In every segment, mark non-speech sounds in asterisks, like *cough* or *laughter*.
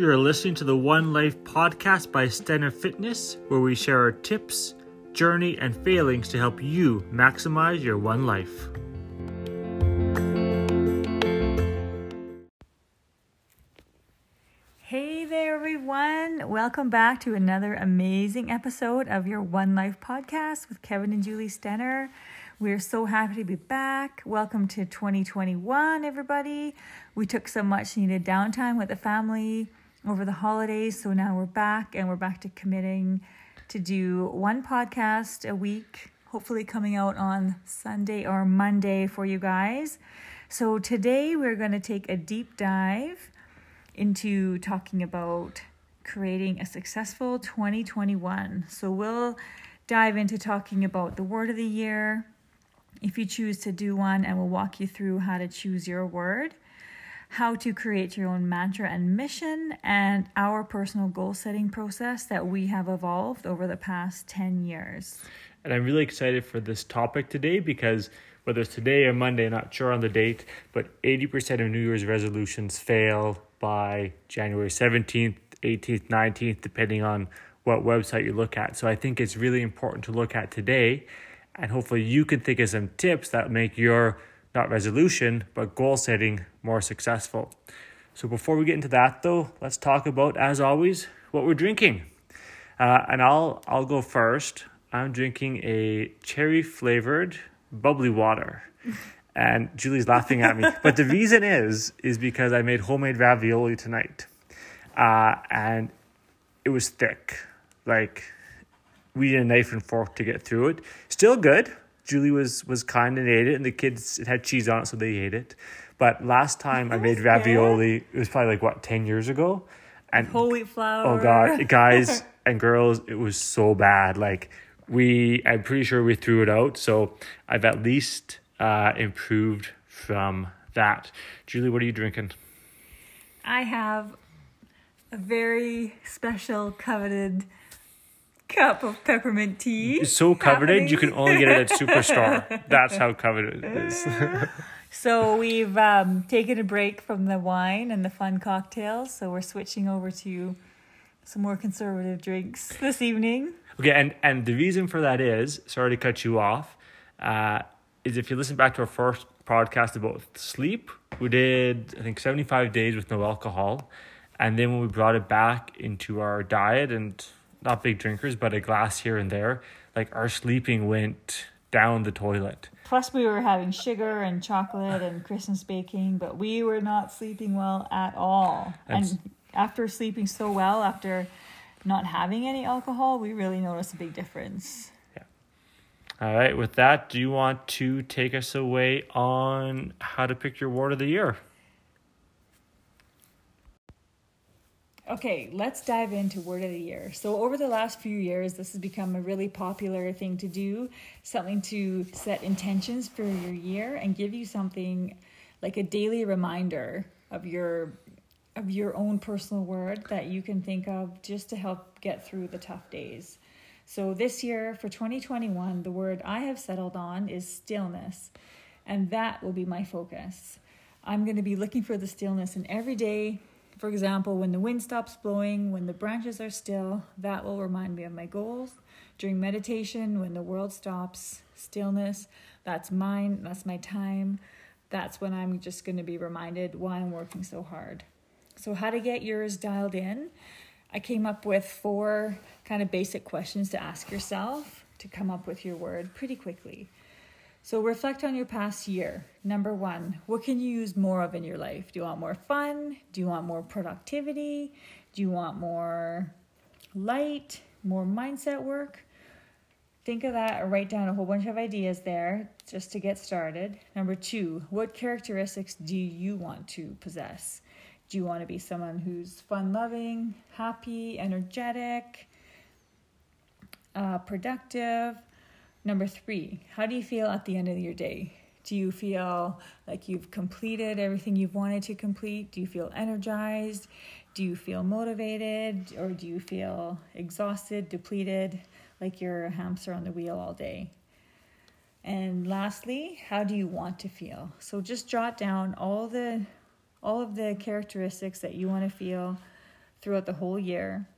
You're listening to the One Life podcast by Stenner Fitness, where we share our tips, journey, and failings to help you maximize your one life. Hey there, everyone. Welcome back to another amazing episode of your One Life podcast with Kevin and Julie Stenner. We're so happy to be back. Welcome to 2021, everybody. We took some much needed downtime with the family over the holidays, so now we're back and we're back to committing to do one podcast a week, hopefully coming out on Sunday or Monday for you guys. So today we're going to take a deep dive into talking about creating a successful 2021. So we'll dive into talking about the word of the year, if you choose to do one, and we'll walk you through how to choose your word, how to create your own mantra and mission, and our personal goal setting process that we have evolved over the past 10 years. And I'm really excited for this topic today because whether it's today or Monday, not sure on the date, but 80% of New Year's resolutions fail by January 17th, 18th, 19th, depending on what website you look at. So I think it's really important to look at today and hopefully you can think of some tips that make your not resolution but goal setting more successful. So before we get into that though, let's talk about as always what we're drinking. Uh, and I'll I'll go first. I'm drinking a cherry flavored bubbly water. *laughs* And Julie's laughing at me. But the reason is is because I made homemade ravioli tonight. Uh, and it was thick. Like we need a knife and fork to get through it. Still good. Julie was was kind and ate it, and the kids it had cheese on it, so they ate it. But last time I made ravioli, it was probably like what ten years ago, and whole wheat flour. Oh god, *laughs* guys and girls, it was so bad. Like we, I'm pretty sure we threw it out. So I've at least uh, improved from that. Julie, what are you drinking? I have a very special, coveted cup of peppermint tea. It's so coveted you can only get it at Superstore. *laughs* That's how coveted it is. *laughs* so we've um, taken a break from the wine and the fun cocktails. So we're switching over to some more conservative drinks this evening. Okay, and and the reason for that is sorry to cut you off. Uh, is if you listen back to our first podcast about sleep, we did I think seventy five days with no alcohol, and then when we brought it back into our diet and not big drinkers, but a glass here and there, like our sleeping went down the toilet. Plus, we were having sugar and chocolate and Christmas baking, but we were not sleeping well at all. That's... And after sleeping so well, after not having any alcohol, we really noticed a big difference. Yeah. All right. With that, do you want to take us away on how to pick your word of the year? Okay, let's dive into word of the year. So, over the last few years, this has become a really popular thing to do, something to set intentions for your year and give you something like a daily reminder of your of your own personal word that you can think of just to help get through the tough days. So, this year for 2021, the word I have settled on is stillness, and that will be my focus. I'm going to be looking for the stillness in every day for example, when the wind stops blowing, when the branches are still, that will remind me of my goals. During meditation, when the world stops, stillness, that's mine, that's my time. That's when I'm just going to be reminded why I'm working so hard. So, how to get yours dialed in? I came up with four kind of basic questions to ask yourself to come up with your word pretty quickly. So reflect on your past year. Number one, what can you use more of in your life? Do you want more fun? Do you want more productivity? Do you want more light, more mindset work? Think of that write down a whole bunch of ideas there just to get started. Number two, what characteristics do you want to possess? Do you want to be someone who's fun loving, happy, energetic, uh, productive? Number three, how do you feel at the end of your day? Do you feel like you've completed everything you've wanted to complete? Do you feel energized? Do you feel motivated? Or do you feel exhausted, depleted, like you're a hamster on the wheel all day? And lastly, how do you want to feel? So just jot down all the all of the characteristics that you want to feel throughout the whole year.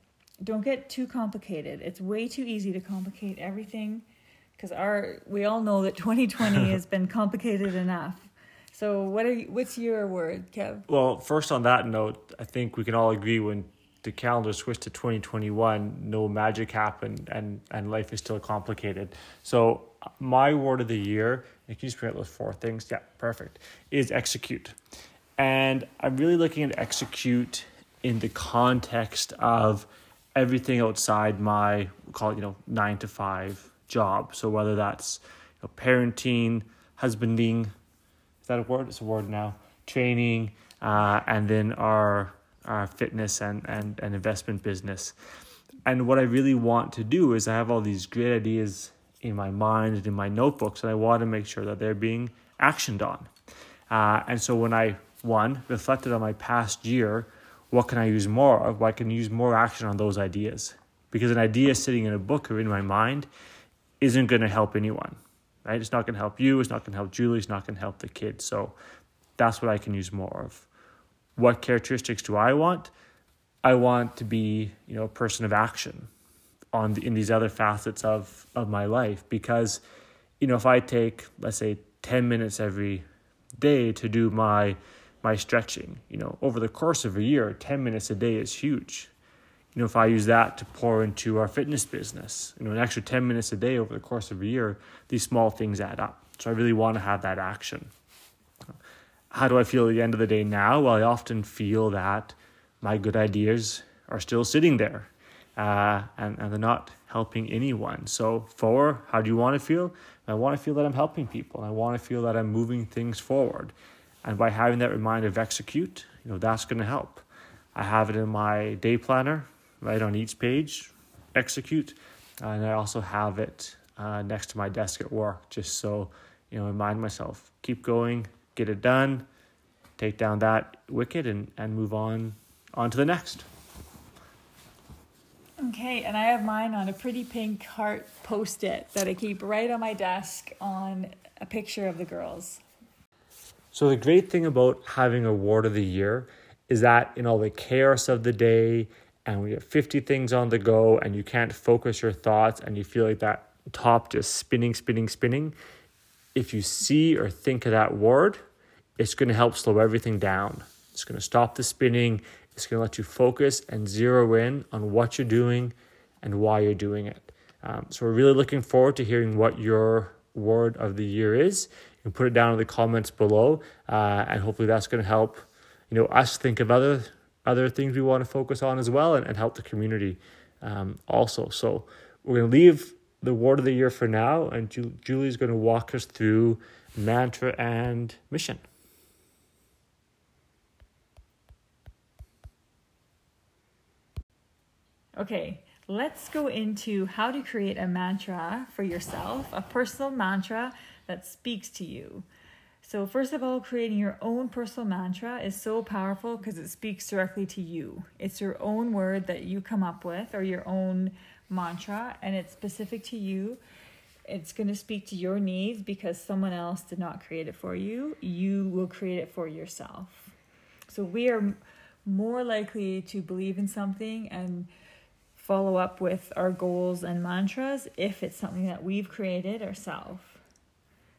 Don't get too complicated. It's way too easy to complicate everything because our we all know that *laughs* 2020 *laughs* has been complicated enough. So what are you, what's your word, Kev? Well, first on that note, I think we can all agree when the calendar switched to 2021, no magic happened and, and life is still complicated. So my word of the year, and can you just those four things? Yeah, perfect. Is execute. And I'm really looking at execute in the context of everything outside my we'll call it, you know, nine to five job. So whether that's you know, parenting, husbanding, is that a word? It's a word now. Training, uh, and then our our fitness and, and, and investment business. And what I really want to do is I have all these great ideas in my mind and in my notebooks, and I want to make sure that they're being actioned on. Uh, and so when I one reflected on my past year, what can I use more of? Well, I can use more action on those ideas because an idea sitting in a book or in my mind isn't going to help anyone, right? It's not going to help you. It's not going to help Julie. It's not going to help the kids. So that's what I can use more of. What characteristics do I want? I want to be, you know, a person of action on the, in these other facets of of my life because, you know, if I take let's say ten minutes every day to do my my stretching, you know, over the course of a year, ten minutes a day is huge you know, if I use that to pour into our fitness business, you know, an extra 10 minutes a day over the course of a year, these small things add up. So I really want to have that action. How do I feel at the end of the day now? Well, I often feel that my good ideas are still sitting there uh, and, and they're not helping anyone. So, for how do you want to feel? I want to feel that I'm helping people. I want to feel that I'm moving things forward. And by having that reminder of execute, you know, that's going to help. I have it in my day planner right on each page, execute, and I also have it uh, next to my desk at work just so you know remind myself keep going, get it done, take down that wicket, and and move on on to the next. Okay, and I have mine on a pretty pink heart post it that I keep right on my desk on a picture of the girls. So, the great thing about having a word of the year is that in all the chaos of the day and we have 50 things on the go and you can't focus your thoughts and you feel like that top just spinning, spinning, spinning, if you see or think of that word, it's going to help slow everything down. It's going to stop the spinning. It's going to let you focus and zero in on what you're doing and why you're doing it. Um, so we're really looking forward to hearing what your word of the year is. You can put it down in the comments below, uh, and hopefully that's going to help you know us think of other other things we want to focus on as well and, and help the community um, also. So we're going to leave the word of the year for now, and Ju- Julie's going to walk us through mantra and mission. Okay, let's go into how to create a mantra for yourself, a personal mantra that speaks to you. So, first of all, creating your own personal mantra is so powerful because it speaks directly to you. It's your own word that you come up with or your own mantra, and it's specific to you. It's going to speak to your needs because someone else did not create it for you. You will create it for yourself. So, we are more likely to believe in something and follow up with our goals and mantras if it's something that we've created ourselves.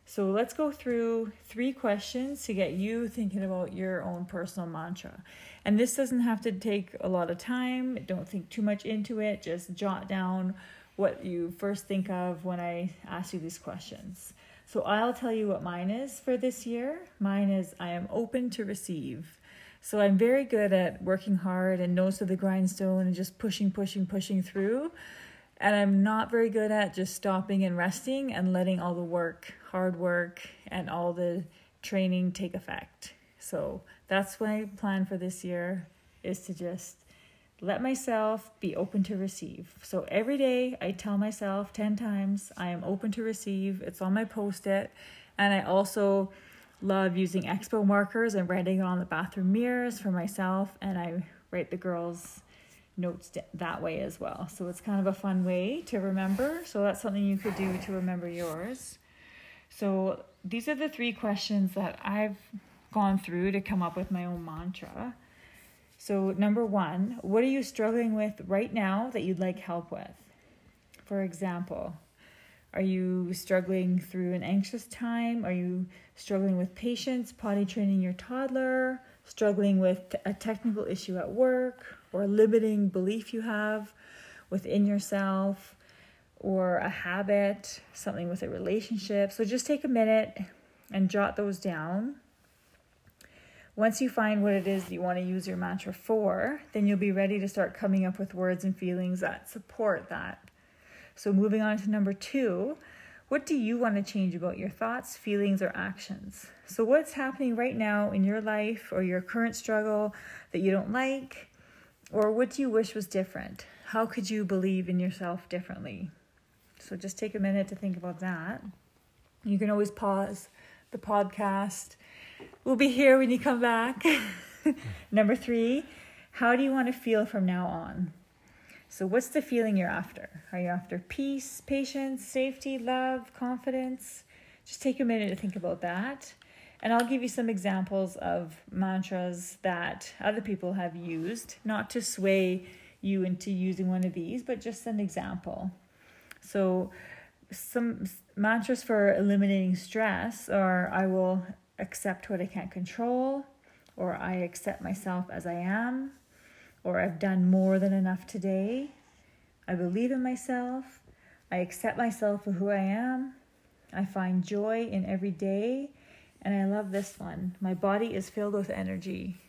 So let's go through three questions to get you thinking about your own personal mantra. And this doesn't have to take a lot of time. Don't think too much into it. Just jot down what you first think of when I ask you these questions. So I'll tell you what mine is for this year. Mine is I am open to receive. So I'm very good at working hard and nose to the grindstone and just pushing, pushing, pushing through. And I'm not very good at just stopping and resting and letting all the work, hard work, and all the training take effect. So that's my plan for this year is to just let myself be open to receive. So every day I tell myself 10 times I am open to receive. It's on my post it. And I also love using expo markers and writing on the bathroom mirrors for myself. And I write the girls notes that way as well. So it's kind of a fun way to remember. So that's something you could do to remember yours. So these are the three questions that I've gone through to come up with my own mantra. So, number one, what are you struggling with right now that you'd like help with? For example, are you struggling through an anxious time? Are you struggling with patience, potty training your toddler? Struggling with a technical issue at work or a limiting belief you have within yourself or a habit, something with a relationship? So just take a minute and jot those down. Once you find what it is that you want to use your mantra for, then you'll be ready to start coming up with words and feelings that support that. So, moving on to number two, what do you want to change about your thoughts, feelings, or actions? So, what's happening right now in your life or your current struggle that you don't like? Or what do you wish was different? How could you believe in yourself differently? So, just take a minute to think about that. You can always pause the podcast. We'll be here when you come back. *laughs* Number three, how do you want to feel from now on? So, what's the feeling you're after? Are you after peace, patience, safety, love, confidence? Just take a minute to think about that. And I'll give you some examples of mantras that other people have used, not to sway you into using one of these, but just an example. So, some mantras for eliminating stress are I will accept what I can't control, or I accept myself as I am, or I've done more than enough today. I believe in myself. I accept myself for who I am. I find joy in every day. And I love this one. My body is filled with energy.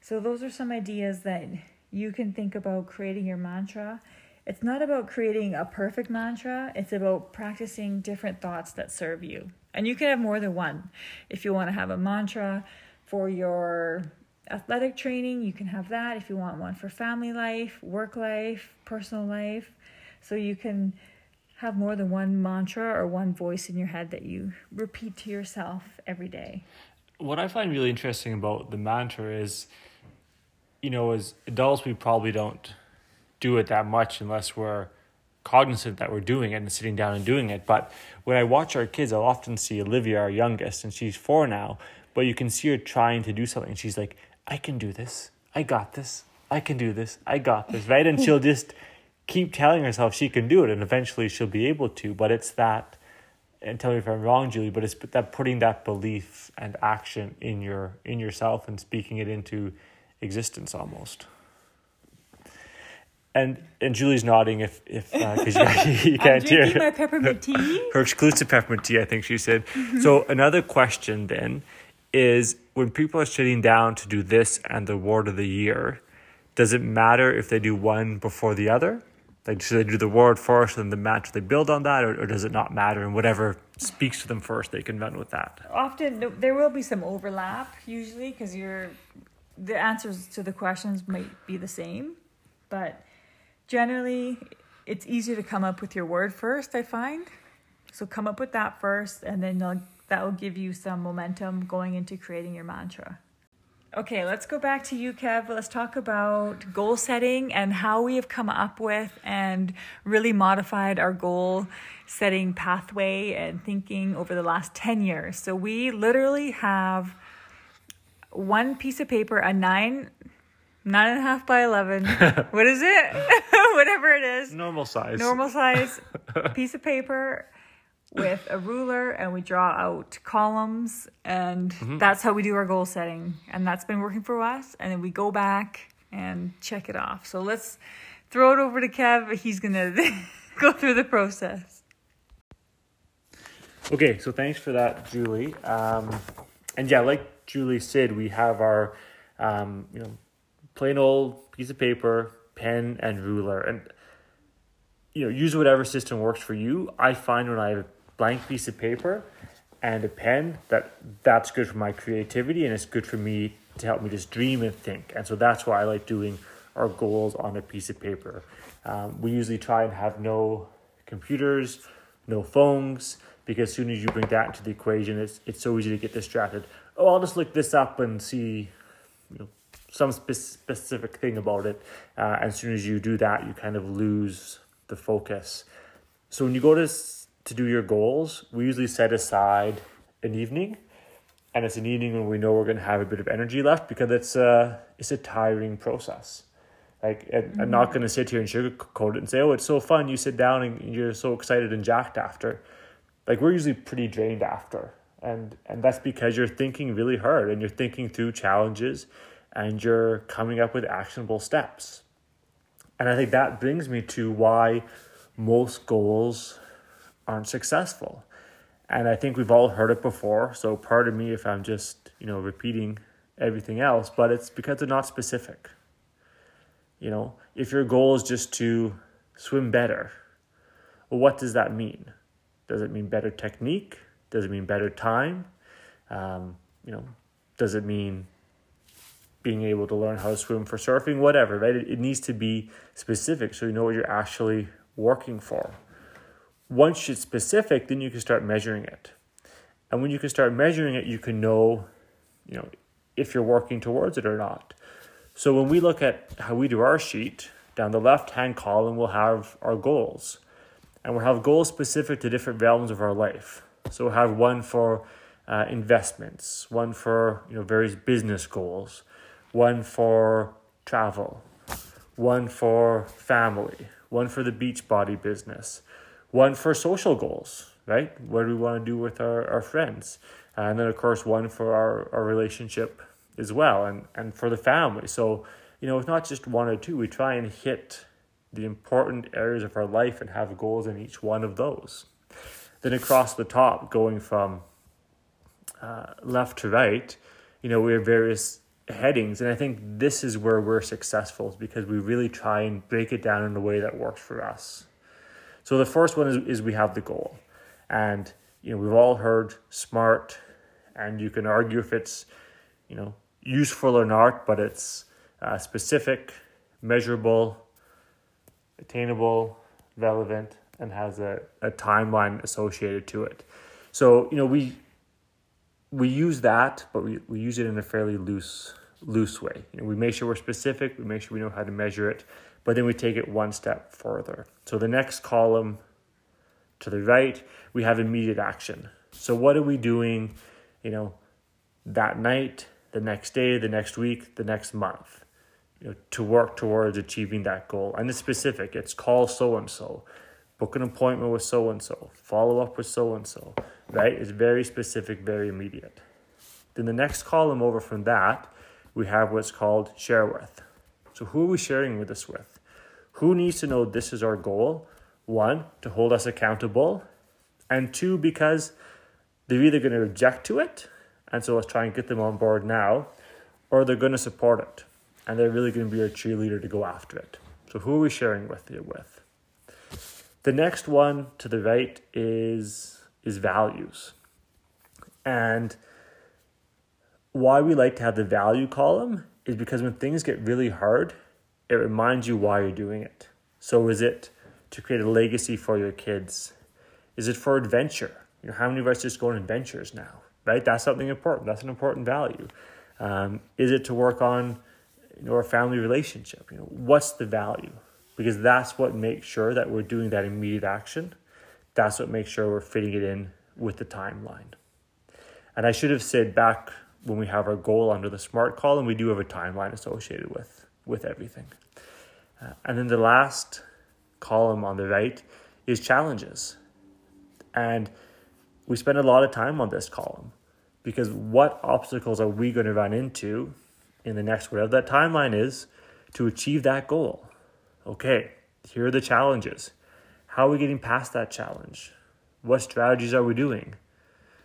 So, those are some ideas that you can think about creating your mantra. It's not about creating a perfect mantra, it's about practicing different thoughts that serve you. And you can have more than one. If you want to have a mantra for your athletic training, you can have that if you want one for family life, work life, personal life. So you can have more than one mantra or one voice in your head that you repeat to yourself every day. What I find really interesting about the mantra is, you know, as adults, we probably don't do it that much unless we're cognizant that we're doing it and sitting down and doing it. But when I watch our kids, I'll often see Olivia, our youngest, and she's four now, but you can see her trying to do something. She's like, I can do this. I got this. I can do this. I got this, right? And she'll *laughs* just keep telling herself she can do it and eventually she'll be able to. But it's that, and tell me if I'm wrong, Julie, but it's that putting that belief and action in your in yourself and speaking it into existence almost. And and Julie's nodding if if because uh, you, *laughs* you *laughs* can't hear my peppermint tea. her exclusive peppermint tea. I think she said. So another question then is when people are sitting down to do this and the word of the year, does it matter if they do one before the other? Like, should they do the word first and the match they build on that, or, or does it not matter? And whatever speaks to them first, they can run with that. Often there will be some overlap, usually, because you're the answers to the questions might be the same, but generally it's easier to come up with your word first. I find so come up with that first, and then that will give you some momentum going into creating your mantra. Okay, let's go back to you, Kev. Let's talk about goal setting and how we have come up with and really modified our goal setting pathway and thinking over the last 10 years. So we literally have one piece of paper, a nine, nine and a half by 11. *laughs* what is it? *laughs* Whatever it is. Normal size. Normal size *laughs* piece of paper with a ruler and we draw out columns and mm-hmm. that's how we do our goal setting. And that's been working for us. And then we go back and check it off. So let's throw it over to kev. He's gonna *laughs* go through the process. Okay so thanks for that julie. Um, and yeah like julie said we have our um, you know plain old piece of paper pen and ruler. And you know use whatever system works for you. I find when i blank piece of paper and a pen that that's good for my creativity and it's good for me to help me just dream and think. And so that's why i like doing our goals on a piece of paper. Um, we usually try and have no computers no phones because as soon as you bring that into the equation it's, it's so easy to get distracted. Oh i'll just look this up and see you know some spe- specific thing about it. Uh, and as soon as you do that you kind of lose the focus. So when you go to to do your goals, we usually set aside an evening and it's an evening when we know we're going to have a bit of energy left because it's a it's a tiring process. Like mm-hmm. I'm not going to sit here and sugarcoat it and say, "Oh, it's so fun." You sit down and you're so excited and jacked after. Like we're usually pretty drained after, and and that's because you're thinking really hard and you're thinking through challenges, and you're coming up with actionable steps. And I think that brings me to why most goals aren't successful. And I think we've all heard it before, so pardon me if I'm just, you know, repeating everything else, but it's because they're not specific. You know, if your goal is just to swim better, well, what does that mean? Does it mean better technique? Does it mean better time? Um, you know, does it mean being able to learn how to swim for surfing? Whatever, right? It, it needs to be specific so you know what you're actually working for. Once it's specific, then you can start measuring it. And when you can start measuring it, you can know, you know, if you're working towards it or not. So when we look at how we do our sheet, down the left hand column, we'll have our goals. And we'll have goals specific to different realms of our life. So we'll have one for uh, investments, one for you know various business goals, one for travel, one for family, one for the Beachbody business, one for social goals, right? What do we want to do with our, our friends? And then, of course, one for our, our relationship as well and, and for the family. So, you know, it's not just one or two. We try and hit the important areas of our life and have goals in each one of those. Then across the top, going from uh, left to right, you know, we have various headings. And I think this is where we're successful because we really try and break it down in a way that works for us. So the first one is, is we have the goal. And, you know, we've all heard SMART, and you can argue if it's, you know, useful or not, but it's uh, specific, measurable, attainable, relevant, and has a, a timeline associated to it. So, you know, we we use that, but we, we use it in a fairly loose loose way. You know, we make sure we're specific, we make sure we know how to measure it, but then we take it one step further. So the next column to the right, we have immediate action. So what are we doing, you know, that night, the next day, the next week, the next month, you know, to work towards achieving that goal. And it's specific. It's call so and so, book an appointment with so and so, follow up with so and so, right? It's very specific, very immediate. Then the next column over from that, we have what's called share with. So who are we sharing with this with? Who needs to know this is our goal? One, to hold us accountable, and two, because they're either going to object to it, and so let's try and get them on board now, or they're going to support it, and they're really going to be our cheerleader to go after it. So, who are we sharing with it with? The next one to the right is is values, and why we like to have the value column is because when things get really hard it reminds you why you're doing it. So is it to create a legacy for your kids? Is it for adventure? You know, how many of us just go on adventures now, right? That's something important. That's an important value. Um, is it to work on you know, our family relationship? You know, what's the value? Because that's what makes sure that we're doing that immediate action. That's what makes sure we're fitting it in with the timeline. And I should have said back when we have our goal under the SMART column, we do have a timeline associated with with everything. Uh, and then the last column on the right is challenges. And we spend a lot of time on this column because what obstacles are we going to run into in the next whatever that timeline is to achieve that goal? Okay, here are the challenges. How are we getting past that challenge? What strategies are we doing?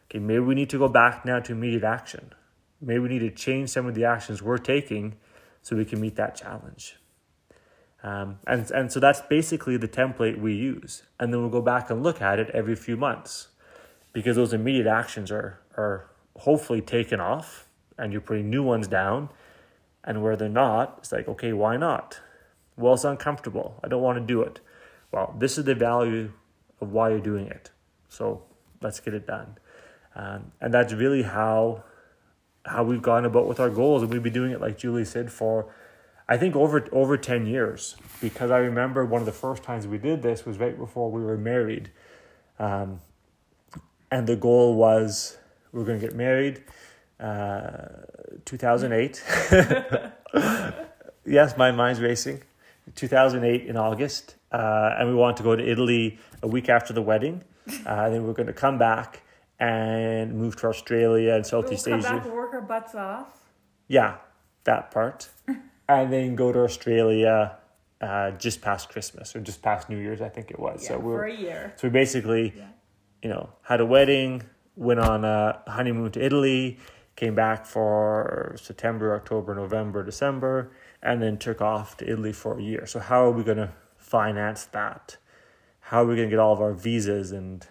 Okay, maybe we need to go back now to immediate action. Maybe we need to change some of the actions we're taking so we can meet that challenge. Um, and, and so that's basically the template we use. And then we'll go back and look at it every few months because those immediate actions are, are hopefully taken off and you're putting new ones down. And where they're not, it's like, okay, why not? Well, it's uncomfortable. I don't want to do it. Well, this is the value of why you're doing it. So let's get it done. Um, and that's really how how we've gone about with our goals, and we've been doing it like Julie said for, I think over over ten years. Because I remember one of the first times we did this was right before we were married, um, and the goal was we are going to get married, uh, 2008. *laughs* yes, my mind's racing. 2008 in August, uh, and we wanted to go to Italy a week after the wedding. Uh, then we are going to come back and move to Australia and Southeast we'll come Asia. back, work our butts off. Yeah, that part. *laughs* and then go to Australia uh, just past Christmas or just past New Year's, I think it was. Yeah, so we're for a year. so we basically, Yeah. you know, had a wedding, went on a honeymoon to Italy, came back for September, October, November, December, and then took off to Italy for a year. So how are we going to finance that? How are we going to get all of our visas and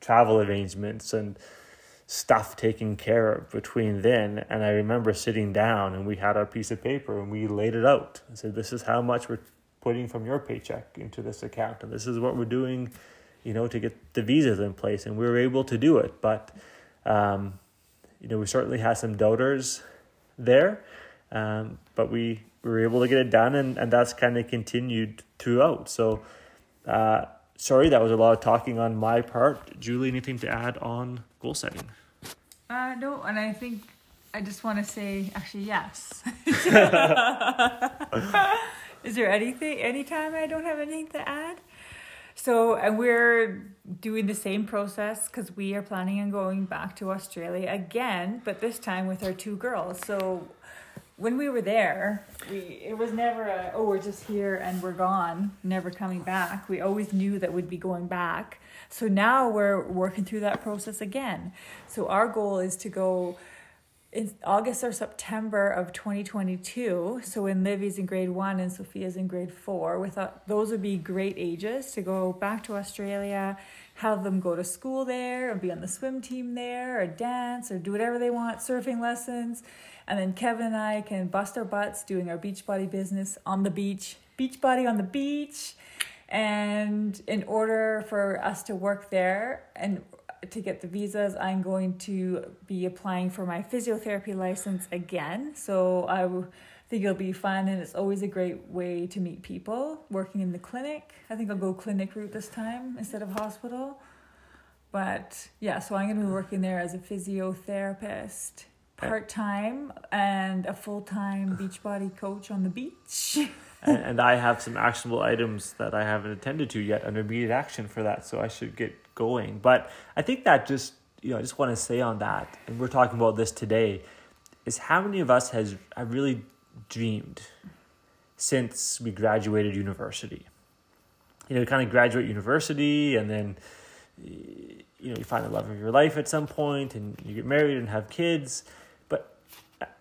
travel arrangements and stuff taken care of between then? And I remember sitting down and we had our piece of paper and we laid it out. I said, "This is how much we're putting from your paycheck into this account, and this is what we're doing." you know, to get the visas in place, and we were able to do it. But, um, you know, we certainly had some doubters there, um, but we, we were able to get it done, and, and that's kind of continued throughout. So, uh, sorry, that was a lot of talking on my part. Julie, anything to add on goal setting? Uh, no, and I think I just want to say, actually, yes. *laughs* Is there anything, anytime I don't have anything to add? So, and we're doing the same process because we are planning on going back to Australia again, but this time with our two girls. So, when we were there, we it was never a oh we're just here and we're gone, never coming back. We always knew that we'd be going back. So now we're working through that process again. So our goal is to go in August or September of 2022. So when Livy's in grade one and Sophia's in grade four, we thought those would be great ages to go back to Australia, have them go to school there, or be on the swim team there, or dance, or do whatever they want, surfing lessons. And then Kevin and I can bust our butts doing our beach Beachbody business on the beach, beach Beachbody on the beach. And in order for us to work there and to get the visas, I'm going to be applying for my physiotherapy license again. So I think it'll be fun, and it's always a great way to meet people working in the clinic. I think I'll go clinic route this time instead of hospital. But yeah, so I'm going to be working there as a physiotherapist part time and a full time Beachbody coach on the beach. *laughs* and, and I have some actionable items that I haven't attended to yet an immediate action for that, so I should get going. But I think that just you know, I just want to say on that, and we're talking about this today, is how many of us has have really dreamed since we graduated university. You know, you kind of graduate university, and then you know you find the love of your life at some point, and you get married and have kids.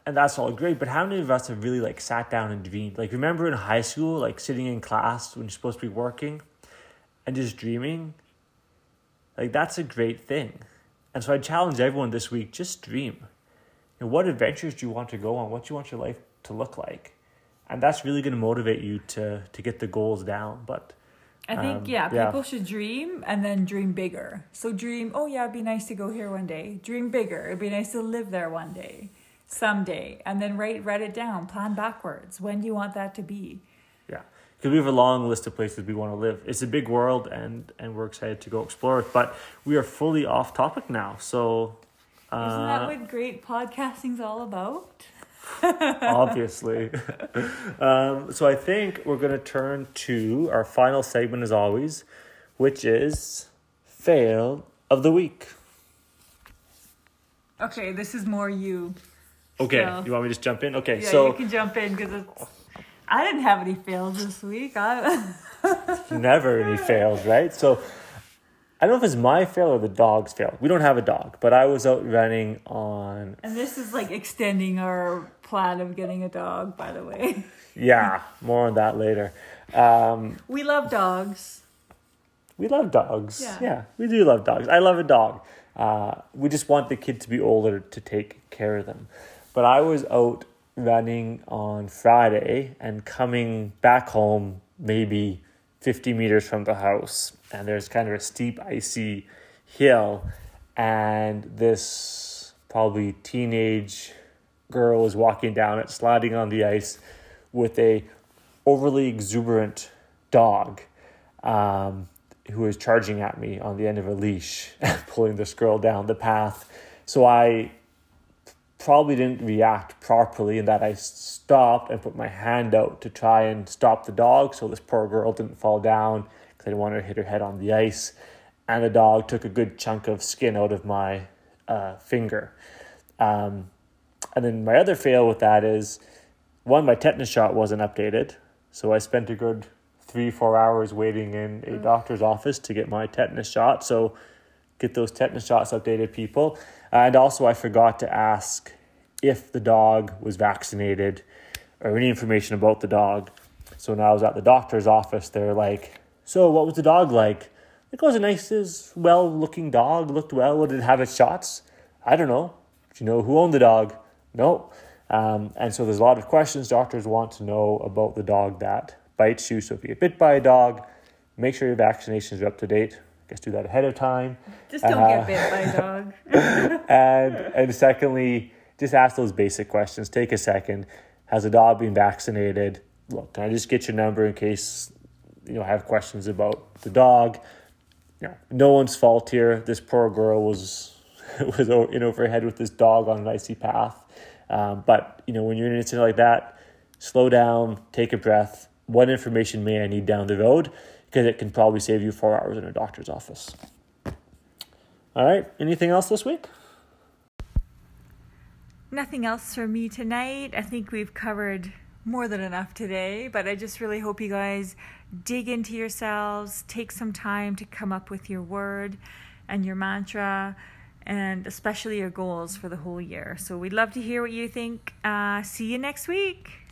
And that's all great. But how many of us have really like sat down and dreamed? Like remember in high school, like sitting in class when you're supposed to be working, and just dreaming. Like that's a great thing. And so I challenge everyone this week: just dream. You know, what adventures do you want to go on? What do you want your life to look like? And that's really going to motivate you to to get the goals down. But I think Um, yeah, yeah. people should dream and then dream bigger. So dream, oh yeah, it'd be nice to go here one day. Dream bigger. It'd be nice to live there one day, someday, and then write write it down. Plan backwards. When do you want that to be? Yeah, because we have a long list of places we want to live. It's a big world, and and we're excited to go explore it. But we are fully off topic now, so Isn't that uh, what great podcasting's all about? *laughs* obviously. *laughs* um, so I think we're going to turn to our final segment, as always, which is fail of the week. Okay, this is more you. Okay, So- you want me to just jump in? Okay, Yeah, so you can jump in because it's. I didn't have any fails this week. I, *laughs* never any fails, right? So I don't know if it's my fail or the dog's fail. We don't have a dog, but I was out running on and this is like extending our plan of getting a dog. By the way, *laughs* yeah, more on that later. Um, we love dogs. we love dogs. Yeah. we do love dogs. I love a dog. Uh, we just want the kid to be older to take care of them. But I was out running on Friday and coming back home maybe 50 meters from the house. And there's kind of a steep, icy hill. And this probably teenage girl is walking down it, sliding on the ice with a overly exuberant dog um, who is charging at me on the end of a leash, *laughs* pulling this girl down the path. So I probably didn't react properly in that I stopped and put my hand out to try and stop the dog so this poor girl didn't fall down because I didn't want her to hit her head on the ice. And the dog took a good chunk of skin out of my uh, finger. Um, and then my other fail with that is one, my tetanus shot wasn't updated. So I spent a good three, four hours waiting in a doctor's office to get my tetanus shot. So get those tetanus shots updated, people. And also, I forgot to ask if the dog was vaccinated or any information about the dog. So when I was at the doctor's office, they're like, So, what was the dog like? It was a nice, well looking dog, looked well. Did it have its shots? I don't know. Do you know who owned the dog? No. Um, and so there's a lot of questions doctors want to know about the dog that bites you. So if you get bit by a dog, make sure your vaccinations are up to date. I guess do that ahead of time. Just don't uh, get bit by a dog. *laughs* and and secondly, just ask those basic questions. Take a second. Has a dog been vaccinated? Look, can I just get your number in case you know I have questions about the dog? You no one's fault here. This poor girl was *laughs* was in overhead with this dog on an icy path. Um, but you know, when you're in an incident like that, slow down, take a breath. What information may I need down the road? Because it can probably save you four hours in a doctor's office. All right. Anything else this week? Nothing else for me tonight. I think we've covered more than enough today, but I just really hope you guys dig into yourselves, take some time to come up with your word and your mantra and especially your goals for the whole year. So we'd love to hear what you think. Uh, see you next week.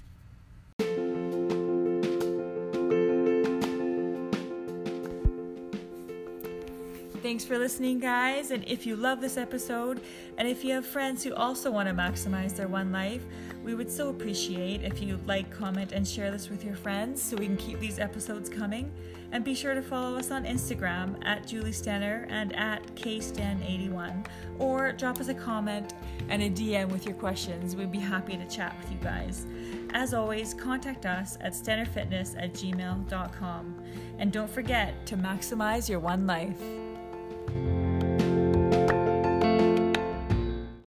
Thanks for listening, guys. And if you love this episode, and if you have friends who also want to maximize their one life, we would so appreciate if you like, comment, and share this with your friends so we can keep these episodes coming. And be sure to follow us on Instagram at Julie Stenner and at KStan81, or drop us a comment and a DM with your questions. We'd be happy to chat with you guys. As always, contact us at stennerfitness at gmail.com. And don't forget to maximize your one life. Thank you.